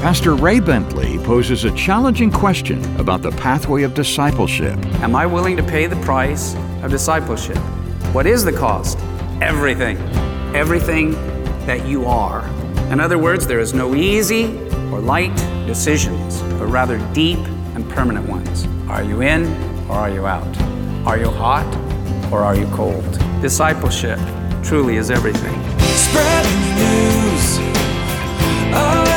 Pastor Ray Bentley poses a challenging question about the pathway of discipleship. Am I willing to pay the price of discipleship? What is the cost? Everything. Everything that you are. In other words, there is no easy or light decisions, but rather deep and permanent ones. Are you in or are you out? Are you hot or are you cold? Discipleship truly is everything. Spread the news. All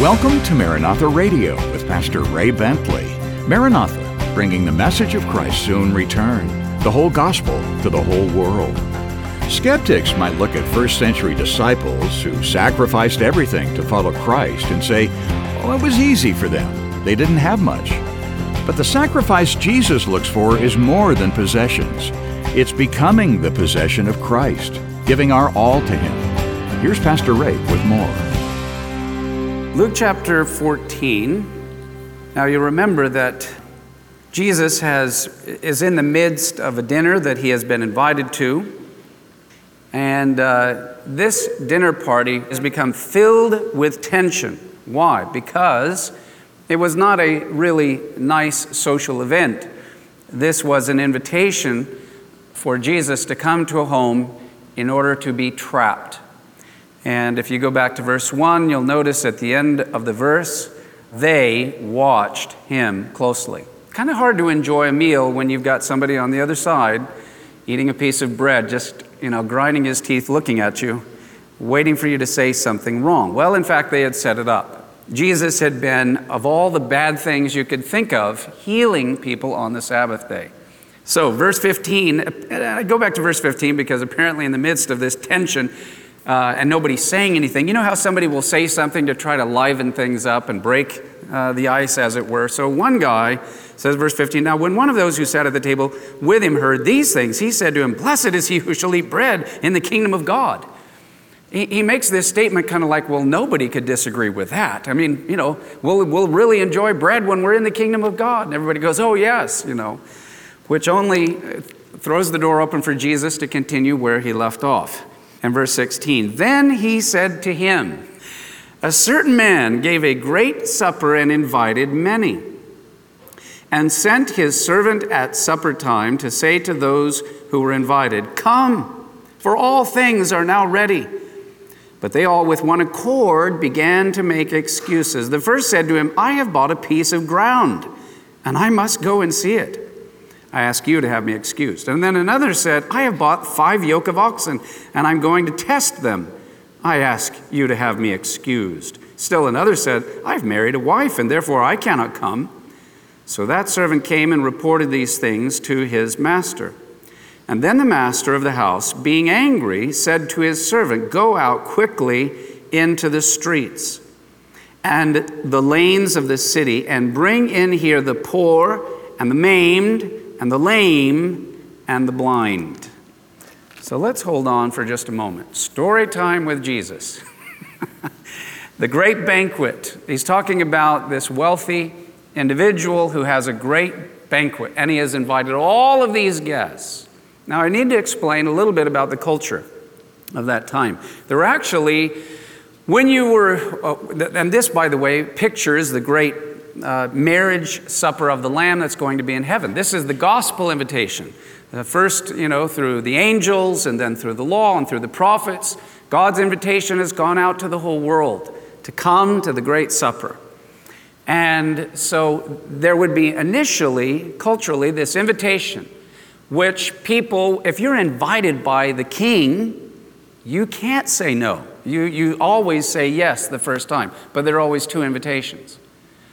Welcome to Maranatha Radio with Pastor Ray Bentley. Maranatha, bringing the message of Christ's soon return, the whole gospel to the whole world. Skeptics might look at first century disciples who sacrificed everything to follow Christ and say, oh, it was easy for them. They didn't have much. But the sacrifice Jesus looks for is more than possessions. It's becoming the possession of Christ, giving our all to Him. Here's Pastor Ray with more. Luke chapter 14. Now you remember that Jesus has, is in the midst of a dinner that he has been invited to. And uh, this dinner party has become filled with tension. Why? Because it was not a really nice social event. This was an invitation for Jesus to come to a home in order to be trapped. And if you go back to verse 1, you'll notice at the end of the verse, they watched him closely. Kind of hard to enjoy a meal when you've got somebody on the other side eating a piece of bread, just, you know, grinding his teeth, looking at you, waiting for you to say something wrong. Well, in fact, they had set it up. Jesus had been, of all the bad things you could think of, healing people on the Sabbath day. So, verse 15, I go back to verse 15 because apparently, in the midst of this tension, uh, and nobody's saying anything. You know how somebody will say something to try to liven things up and break uh, the ice, as it were? So one guy says, verse 15, Now when one of those who sat at the table with him heard these things, he said to him, Blessed is he who shall eat bread in the kingdom of God. He, he makes this statement kind of like, Well, nobody could disagree with that. I mean, you know, we'll, we'll really enjoy bread when we're in the kingdom of God. And everybody goes, Oh, yes, you know, which only throws the door open for Jesus to continue where he left off. And verse 16, then he said to him, A certain man gave a great supper and invited many, and sent his servant at supper time to say to those who were invited, Come, for all things are now ready. But they all, with one accord, began to make excuses. The first said to him, I have bought a piece of ground, and I must go and see it. I ask you to have me excused. And then another said, I have bought five yoke of oxen, and I'm going to test them. I ask you to have me excused. Still another said, I've married a wife, and therefore I cannot come. So that servant came and reported these things to his master. And then the master of the house, being angry, said to his servant, Go out quickly into the streets and the lanes of the city, and bring in here the poor and the maimed and the lame and the blind. So let's hold on for just a moment. Story time with Jesus. the great banquet. He's talking about this wealthy individual who has a great banquet, and he has invited all of these guests. Now, I need to explain a little bit about the culture of that time. There were actually, when you were, uh, and this, by the way, pictures the great uh, marriage supper of the Lamb that's going to be in heaven. This is the gospel invitation. Uh, first, you know, through the angels and then through the law and through the prophets. God's invitation has gone out to the whole world to come to the great supper. And so there would be initially, culturally, this invitation, which people, if you're invited by the king, you can't say no. You, you always say yes the first time, but there are always two invitations.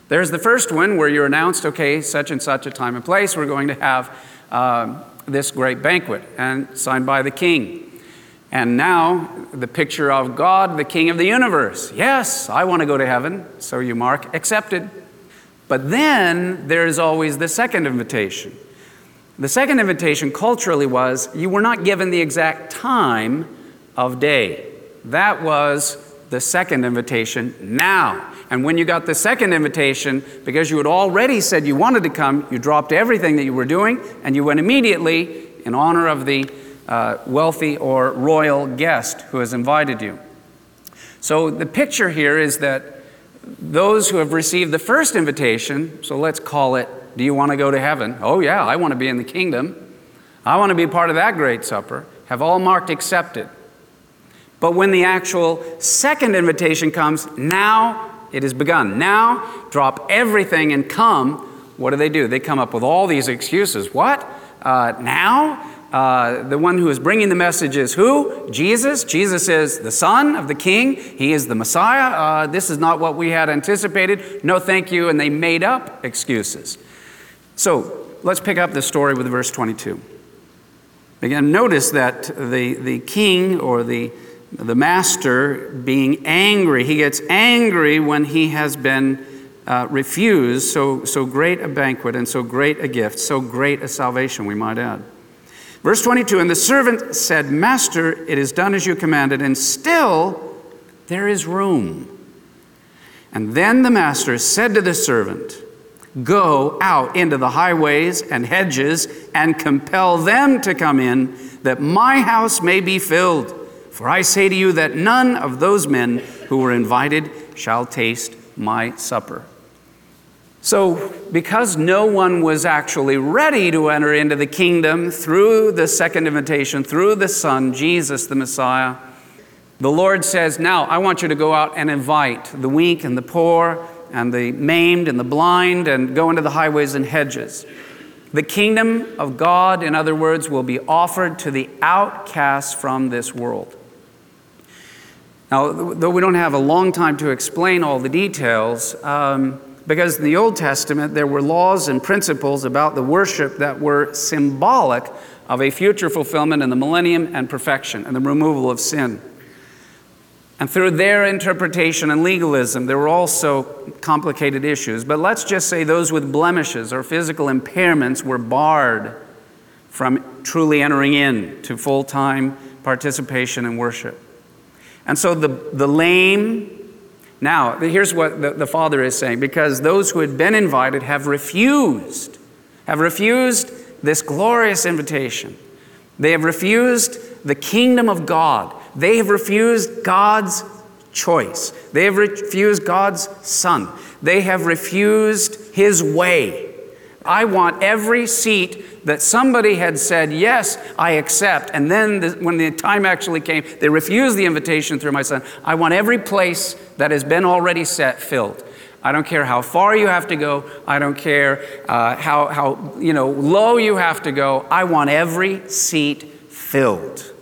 There's the first one where you're announced, okay, such and such a time and place, we're going to have uh, this great banquet, and signed by the king. And now the picture of God, the King of the universe. Yes, I want to go to heaven, so you mark, accepted. But then there's always the second invitation. The second invitation culturally was you were not given the exact time of day. That was the second invitation now. And when you got the second invitation, because you had already said you wanted to come, you dropped everything that you were doing and you went immediately in honor of the uh, wealthy or royal guest who has invited you. So the picture here is that those who have received the first invitation, so let's call it, Do you want to go to heaven? Oh, yeah, I want to be in the kingdom. I want to be part of that great supper, have all marked accepted. But when the actual second invitation comes, now it has begun. Now, drop everything and come. What do they do? They come up with all these excuses. What? Uh, now? Uh, the one who is bringing the message is who? Jesus. Jesus is the Son of the King. He is the Messiah. Uh, this is not what we had anticipated. No, thank you. And they made up excuses. So let's pick up the story with verse 22. Again, notice that the, the king or the, the master being angry, he gets angry when he has been uh, refused so, so great a banquet and so great a gift, so great a salvation, we might add. Verse 22 And the servant said, Master, it is done as you commanded, and still there is room. And then the master said to the servant, Go out into the highways and hedges and compel them to come in, that my house may be filled. For I say to you that none of those men who were invited shall taste my supper. So, because no one was actually ready to enter into the kingdom through the second invitation, through the Son, Jesus the Messiah, the Lord says, Now I want you to go out and invite the weak and the poor and the maimed and the blind and go into the highways and hedges. The kingdom of God, in other words, will be offered to the outcasts from this world. Now, though we don't have a long time to explain all the details, um, because in the Old Testament, there were laws and principles about the worship that were symbolic of a future fulfillment in the millennium and perfection and the removal of sin. And through their interpretation and legalism, there were also complicated issues. But let's just say those with blemishes or physical impairments were barred from truly entering in to full time participation in worship. And so the, the lame, now, here's what the, the Father is saying because those who had been invited have refused, have refused this glorious invitation. They have refused the kingdom of God. They have refused God's choice. They have refused God's Son. They have refused His way. I want every seat that somebody had said, Yes, I accept. And then the, when the time actually came, they refused the invitation through my son. I want every place that has been already set filled. I don't care how far you have to go. I don't care uh, how, how you know, low you have to go. I want every seat filled.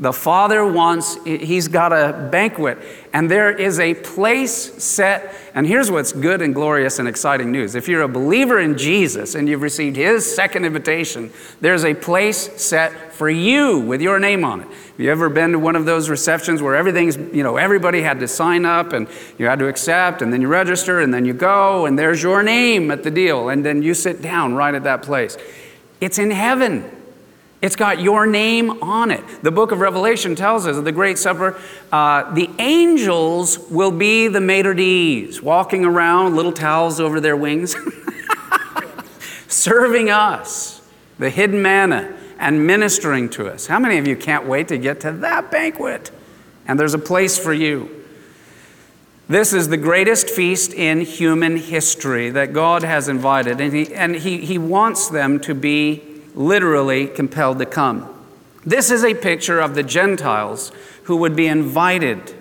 The Father wants, He's got a banquet, and there is a place set. And here's what's good and glorious and exciting news. If you're a believer in Jesus and you've received His second invitation, there's a place set for you with your name on it. Have you ever been to one of those receptions where everything's, you know, everybody had to sign up and you had to accept, and then you register, and then you go, and there's your name at the deal, and then you sit down right at that place? It's in heaven. It's got your name on it. The book of Revelation tells us at the Great Supper, uh, the angels will be the maitre d's, walking around, little towels over their wings, serving us the hidden manna and ministering to us. How many of you can't wait to get to that banquet? And there's a place for you. This is the greatest feast in human history that God has invited, and He, and he, he wants them to be literally compelled to come. This is a picture of the Gentiles who would be invited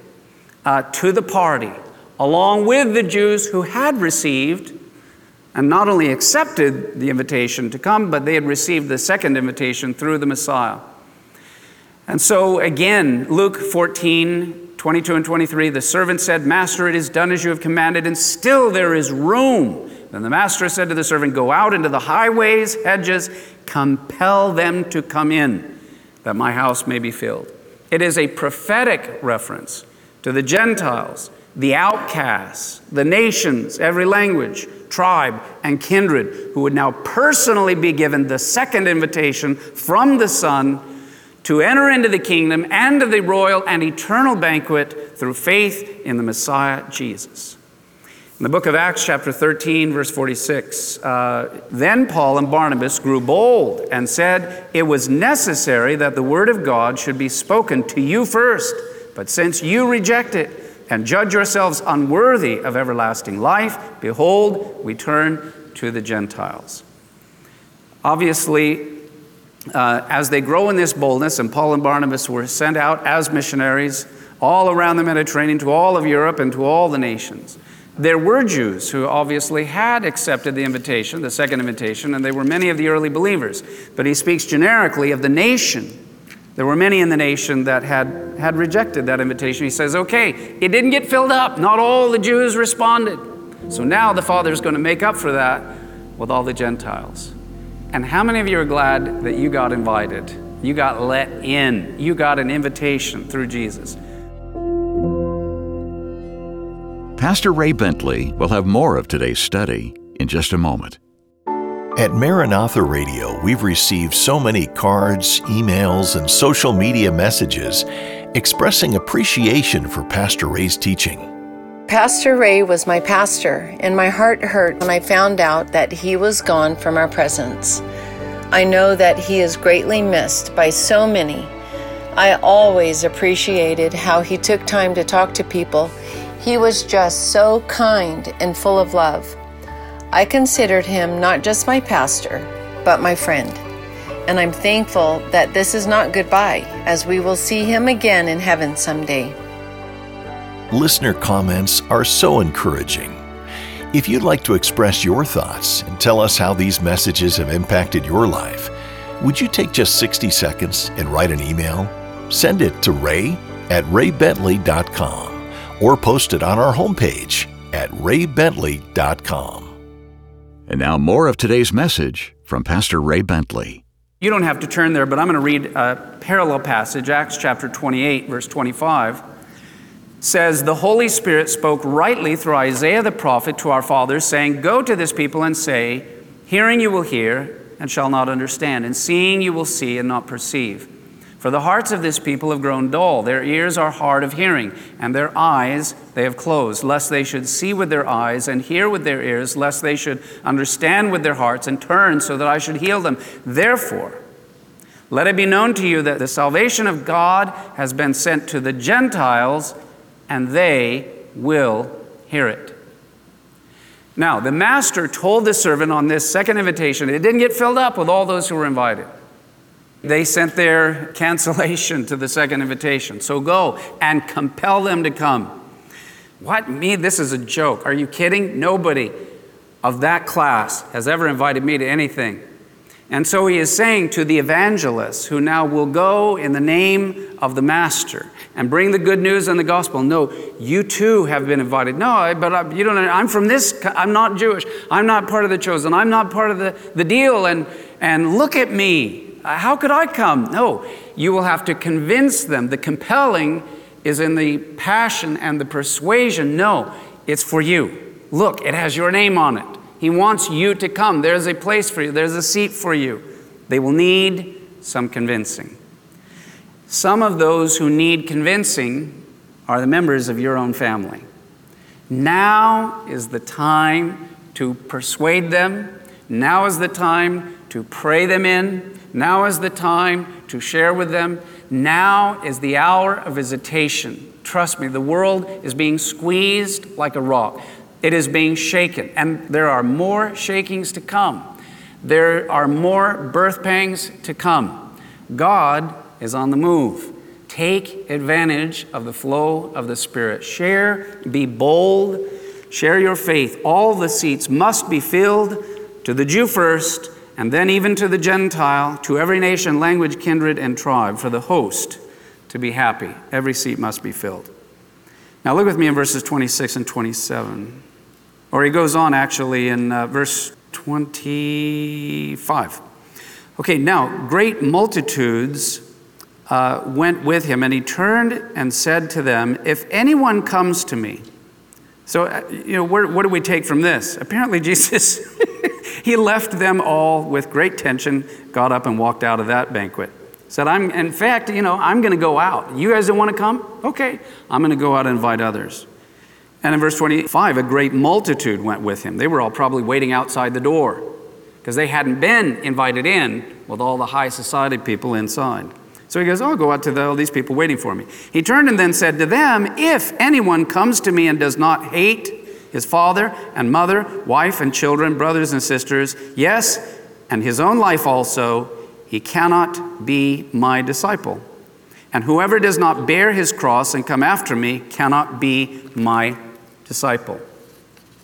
uh, to the party, along with the Jews who had received and not only accepted the invitation to come, but they had received the second invitation through the Messiah. And so, again, Luke 14, 22 and 23, the servant said, Master, it is done as you have commanded, and still there is room. Then the master said to the servant, Go out into the highways, hedges, compel them to come in, that my house may be filled. It is a prophetic reference to the Gentiles, the outcasts, the nations, every language, tribe, and kindred, who would now personally be given the second invitation from the Son to enter into the kingdom and to the royal and eternal banquet through faith in the Messiah Jesus. In the book of Acts, chapter 13, verse 46, uh, then Paul and Barnabas grew bold and said, It was necessary that the word of God should be spoken to you first, but since you reject it and judge yourselves unworthy of everlasting life, behold, we turn to the Gentiles. Obviously, uh, as they grow in this boldness, and Paul and Barnabas were sent out as missionaries all around the Mediterranean to all of Europe and to all the nations. There were Jews who obviously had accepted the invitation, the second invitation, and they were many of the early believers. But he speaks generically of the nation. There were many in the nation that had, had rejected that invitation. He says, okay, it didn't get filled up. Not all the Jews responded. So now the Father is going to make up for that with all the Gentiles. And how many of you are glad that you got invited? You got let in. You got an invitation through Jesus. Pastor Ray Bentley will have more of today's study in just a moment. At Maranatha Radio, we've received so many cards, emails, and social media messages expressing appreciation for Pastor Ray's teaching. Pastor Ray was my pastor, and my heart hurt when I found out that he was gone from our presence. I know that he is greatly missed by so many. I always appreciated how he took time to talk to people. He was just so kind and full of love. I considered him not just my pastor, but my friend. And I'm thankful that this is not goodbye, as we will see him again in heaven someday. Listener comments are so encouraging. If you'd like to express your thoughts and tell us how these messages have impacted your life, would you take just 60 seconds and write an email? Send it to ray at raybentley.com or post it on our homepage at raybentley.com. And now, more of today's message from Pastor Ray Bentley. You don't have to turn there, but I'm going to read a parallel passage, Acts chapter 28, verse 25 says, The Holy Spirit spoke rightly through Isaiah the prophet to our fathers, saying, Go to this people and say, Hearing you will hear and shall not understand, and seeing you will see and not perceive. For the hearts of this people have grown dull, their ears are hard of hearing, and their eyes they have closed, lest they should see with their eyes and hear with their ears, lest they should understand with their hearts and turn so that I should heal them. Therefore, let it be known to you that the salvation of God has been sent to the Gentiles and they will hear it. Now, the master told the servant on this second invitation, it didn't get filled up with all those who were invited. They sent their cancellation to the second invitation. So go and compel them to come. What? Me? This is a joke. Are you kidding? Nobody of that class has ever invited me to anything. And so he is saying to the evangelists who now will go in the name of the Master and bring the good news and the gospel. No, you too have been invited. No, but I, you don't. I'm from this. I'm not Jewish. I'm not part of the chosen. I'm not part of the, the deal. And and look at me. Uh, how could I come? No, you will have to convince them. The compelling is in the passion and the persuasion. No, it's for you. Look, it has your name on it. He wants you to come. There's a place for you, there's a seat for you. They will need some convincing. Some of those who need convincing are the members of your own family. Now is the time to persuade them. Now is the time to pray them in. Now is the time to share with them. Now is the hour of visitation. Trust me, the world is being squeezed like a rock. It is being shaken, and there are more shakings to come. There are more birth pangs to come. God is on the move. Take advantage of the flow of the Spirit. Share, be bold, share your faith. All the seats must be filled to the Jew first, and then even to the Gentile, to every nation, language, kindred, and tribe, for the host to be happy. Every seat must be filled. Now, look with me in verses 26 and 27. Or he goes on actually in uh, verse 25. Okay, now, great multitudes uh, went with him, and he turned and said to them, If anyone comes to me, so, uh, you know, where, what do we take from this? Apparently, Jesus, he left them all with great tension, got up and walked out of that banquet. Said, I'm, in fact, you know, I'm going to go out. You guys don't want to come? Okay, I'm going to go out and invite others. And in verse 25, a great multitude went with him. They were all probably waiting outside the door because they hadn't been invited in with all the high society people inside. So he goes, I'll go out to the, all these people waiting for me. He turned and then said to them, If anyone comes to me and does not hate his father and mother, wife and children, brothers and sisters, yes, and his own life also, he cannot be my disciple. And whoever does not bear his cross and come after me cannot be my disciple.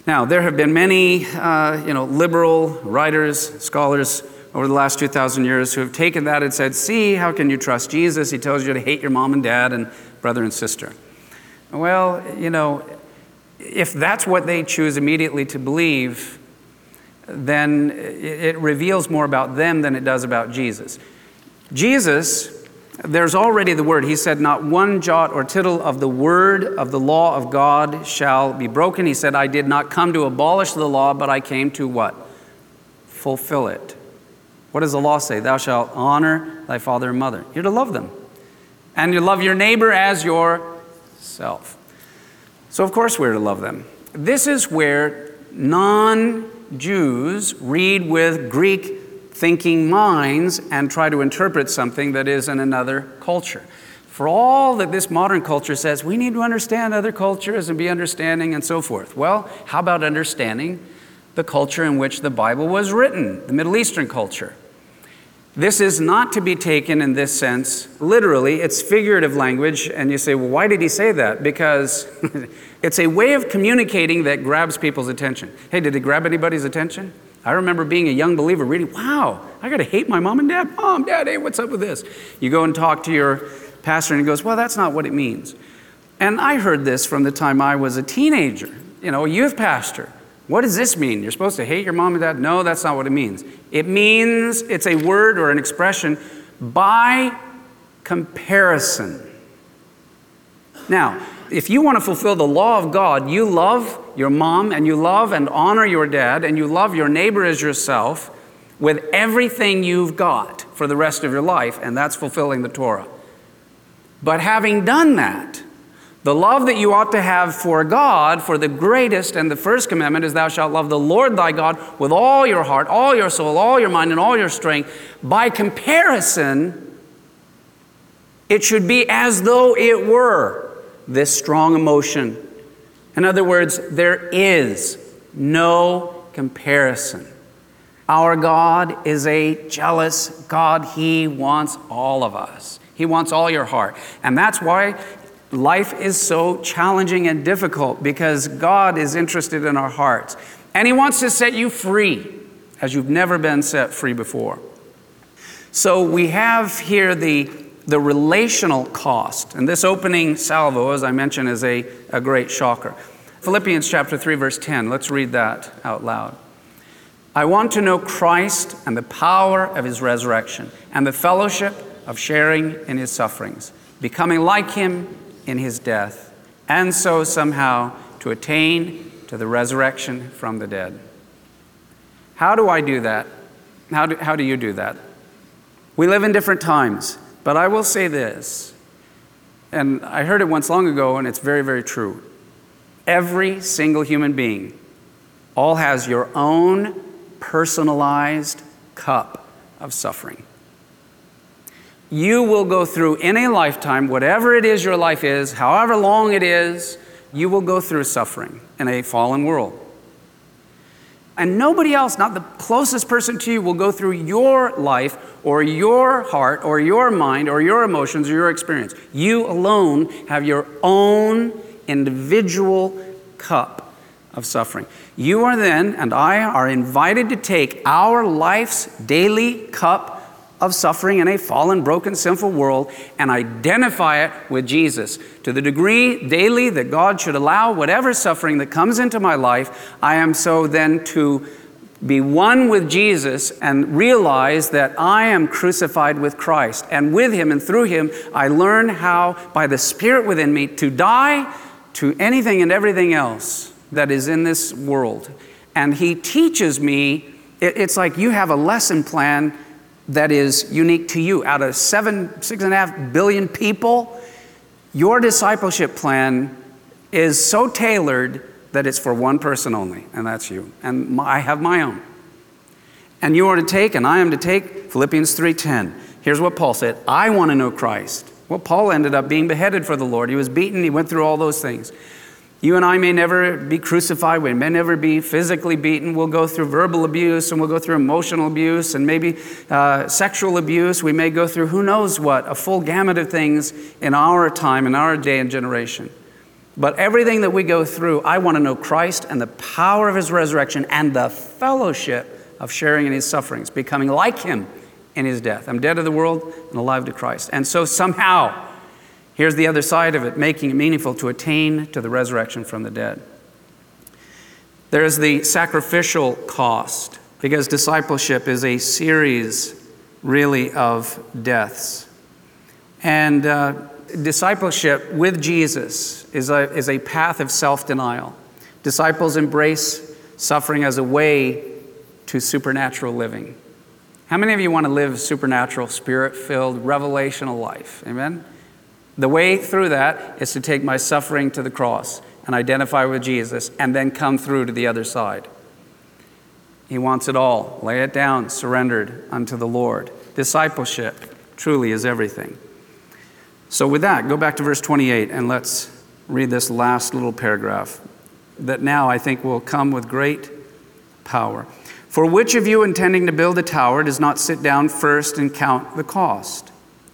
Now, there have been many, uh, you know, liberal writers, scholars over the last 2,000 years who have taken that and said, see, how can you trust Jesus? He tells you to hate your mom and dad and brother and sister. Well, you know, if that's what they choose immediately to believe, then it reveals more about them than it does about Jesus. Jesus, there's already the word. He said, Not one jot or tittle of the word of the law of God shall be broken. He said, I did not come to abolish the law, but I came to what? Fulfill it. What does the law say? Thou shalt honor thy father and mother. You're to love them. And you love your neighbor as yourself. So, of course, we're to love them. This is where non Jews read with Greek thinking minds and try to interpret something that is in another culture. For all that this modern culture says, we need to understand other cultures and be understanding and so forth. Well, how about understanding the culture in which the Bible was written, the Middle Eastern culture? This is not to be taken in this sense literally, it's figurative language. And you say, well, why did he say that? Because it's a way of communicating that grabs people's attention. Hey, did it grab anybody's attention? I remember being a young believer reading, wow, I got to hate my mom and dad. Mom, dad, hey, what's up with this? You go and talk to your pastor, and he goes, well, that's not what it means. And I heard this from the time I was a teenager, you know, a youth pastor. What does this mean? You're supposed to hate your mom and dad? No, that's not what it means. It means it's a word or an expression by comparison. Now, if you want to fulfill the law of God, you love your mom and you love and honor your dad and you love your neighbor as yourself with everything you've got for the rest of your life, and that's fulfilling the Torah. But having done that, the love that you ought to have for God, for the greatest and the first commandment is, Thou shalt love the Lord thy God with all your heart, all your soul, all your mind, and all your strength. By comparison, it should be as though it were this strong emotion. In other words, there is no comparison. Our God is a jealous God. He wants all of us. He wants all your heart. And that's why life is so challenging and difficult because God is interested in our hearts. And He wants to set you free as you've never been set free before. So we have here the, the relational cost. And this opening salvo, as I mentioned, is a, a great shocker. Philippians chapter 3, verse 10. Let's read that out loud. I want to know Christ and the power of his resurrection and the fellowship of sharing in his sufferings, becoming like him in his death, and so somehow to attain to the resurrection from the dead. How do I do that? How do, how do you do that? We live in different times, but I will say this, and I heard it once long ago, and it's very, very true. Every single human being all has your own personalized cup of suffering. You will go through in a lifetime, whatever it is your life is, however long it is, you will go through suffering in a fallen world. And nobody else, not the closest person to you, will go through your life or your heart or your mind or your emotions or your experience. You alone have your own individual cup of suffering. You are then, and I are invited to take our life's daily cup of suffering in a fallen, broken, sinful world and identify it with Jesus. To the degree daily that God should allow whatever suffering that comes into my life, I am so then to be one with Jesus and realize that I am crucified with Christ. And with Him and through Him, I learn how, by the Spirit within me, to die to anything and everything else that is in this world. And He teaches me, it's like you have a lesson plan that is unique to you. Out of seven, six and a half billion people, your discipleship plan is so tailored that it's for one person only, and that's you. And I have my own. And you are to take, and I am to take Philippians 3:10. Here's what Paul said: I want to know Christ. Well, Paul ended up being beheaded for the Lord. He was beaten, he went through all those things. You and I may never be crucified, we may never be physically beaten. We'll go through verbal abuse and we'll go through emotional abuse and maybe uh, sexual abuse. We may go through who knows what, a full gamut of things in our time, in our day and generation. But everything that we go through, I want to know Christ and the power of his resurrection and the fellowship of sharing in his sufferings, becoming like him in his death. I'm dead to the world and alive to Christ. And so somehow, Here's the other side of it making it meaningful to attain to the resurrection from the dead. There's the sacrificial cost, because discipleship is a series, really, of deaths. And uh, discipleship with Jesus is a, is a path of self denial. Disciples embrace suffering as a way to supernatural living. How many of you want to live supernatural, spirit filled, revelational life? Amen? The way through that is to take my suffering to the cross and identify with Jesus and then come through to the other side. He wants it all. Lay it down, surrendered unto the Lord. Discipleship truly is everything. So, with that, go back to verse 28 and let's read this last little paragraph that now I think will come with great power. For which of you intending to build a tower does not sit down first and count the cost?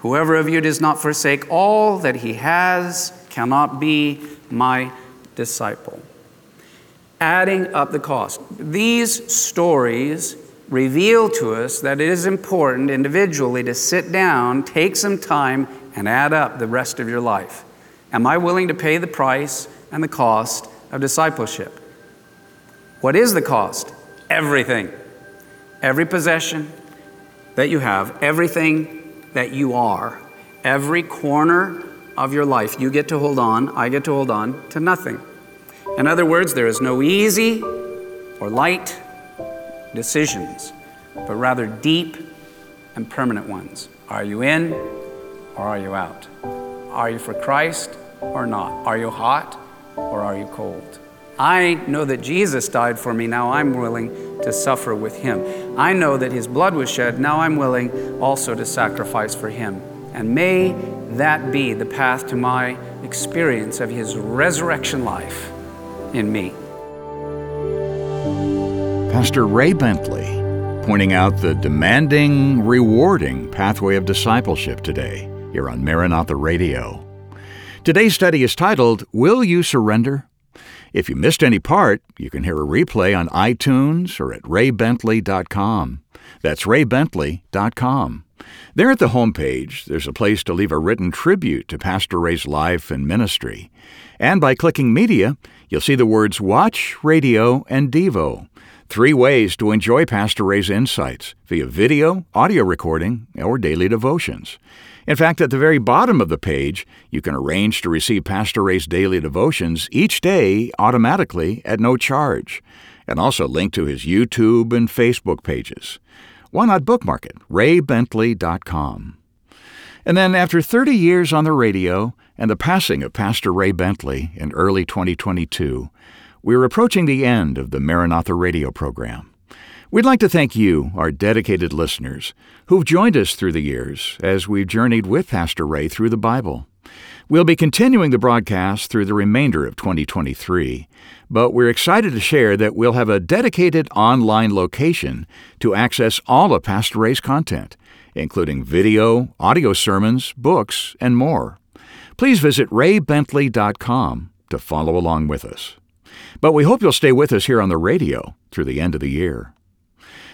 Whoever of you does not forsake all that he has cannot be my disciple. Adding up the cost. These stories reveal to us that it is important individually to sit down, take some time, and add up the rest of your life. Am I willing to pay the price and the cost of discipleship? What is the cost? Everything. Every possession that you have, everything that you are. Every corner of your life, you get to hold on, I get to hold on to nothing. In other words, there is no easy or light decisions, but rather deep and permanent ones. Are you in or are you out? Are you for Christ or not? Are you hot or are you cold? I know that Jesus died for me, now I'm willing to suffer with him. I know that his blood was shed, now I'm willing also to sacrifice for him. And may that be the path to my experience of his resurrection life in me. Pastor Ray Bentley pointing out the demanding, rewarding pathway of discipleship today here on Maranatha Radio. Today's study is titled, Will You Surrender? If you missed any part, you can hear a replay on iTunes or at raybentley.com. That's raybentley.com. There at the homepage, there's a place to leave a written tribute to Pastor Ray's life and ministry. And by clicking Media, you'll see the words Watch, Radio, and Devo. Three ways to enjoy Pastor Ray's insights via video, audio recording, or daily devotions. In fact, at the very bottom of the page, you can arrange to receive Pastor Ray's daily devotions each day automatically at no charge, and also link to his YouTube and Facebook pages. Why not bookmark it? raybentley.com. And then, after 30 years on the radio and the passing of Pastor Ray Bentley in early 2022, we're approaching the end of the Maranatha radio program. We'd like to thank you, our dedicated listeners, who've joined us through the years as we've journeyed with Pastor Ray through the Bible. We'll be continuing the broadcast through the remainder of 2023, but we're excited to share that we'll have a dedicated online location to access all of Pastor Ray's content, including video, audio sermons, books, and more. Please visit raybentley.com to follow along with us. But we hope you'll stay with us here on the radio through the end of the year.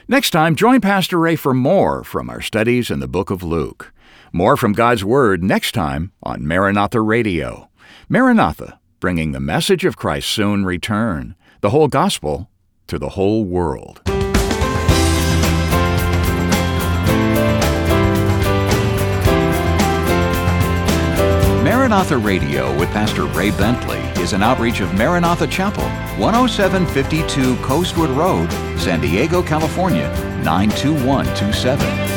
Next time, join Pastor Ray for more from our studies in the book of Luke. More from God's Word next time on Maranatha Radio. Maranatha, bringing the message of Christ's soon return, the whole gospel to the whole world. Maranatha Radio with Pastor Ray Bentley is an outreach of Maranatha Chapel, 10752 Coastwood Road, San Diego, California, 92127.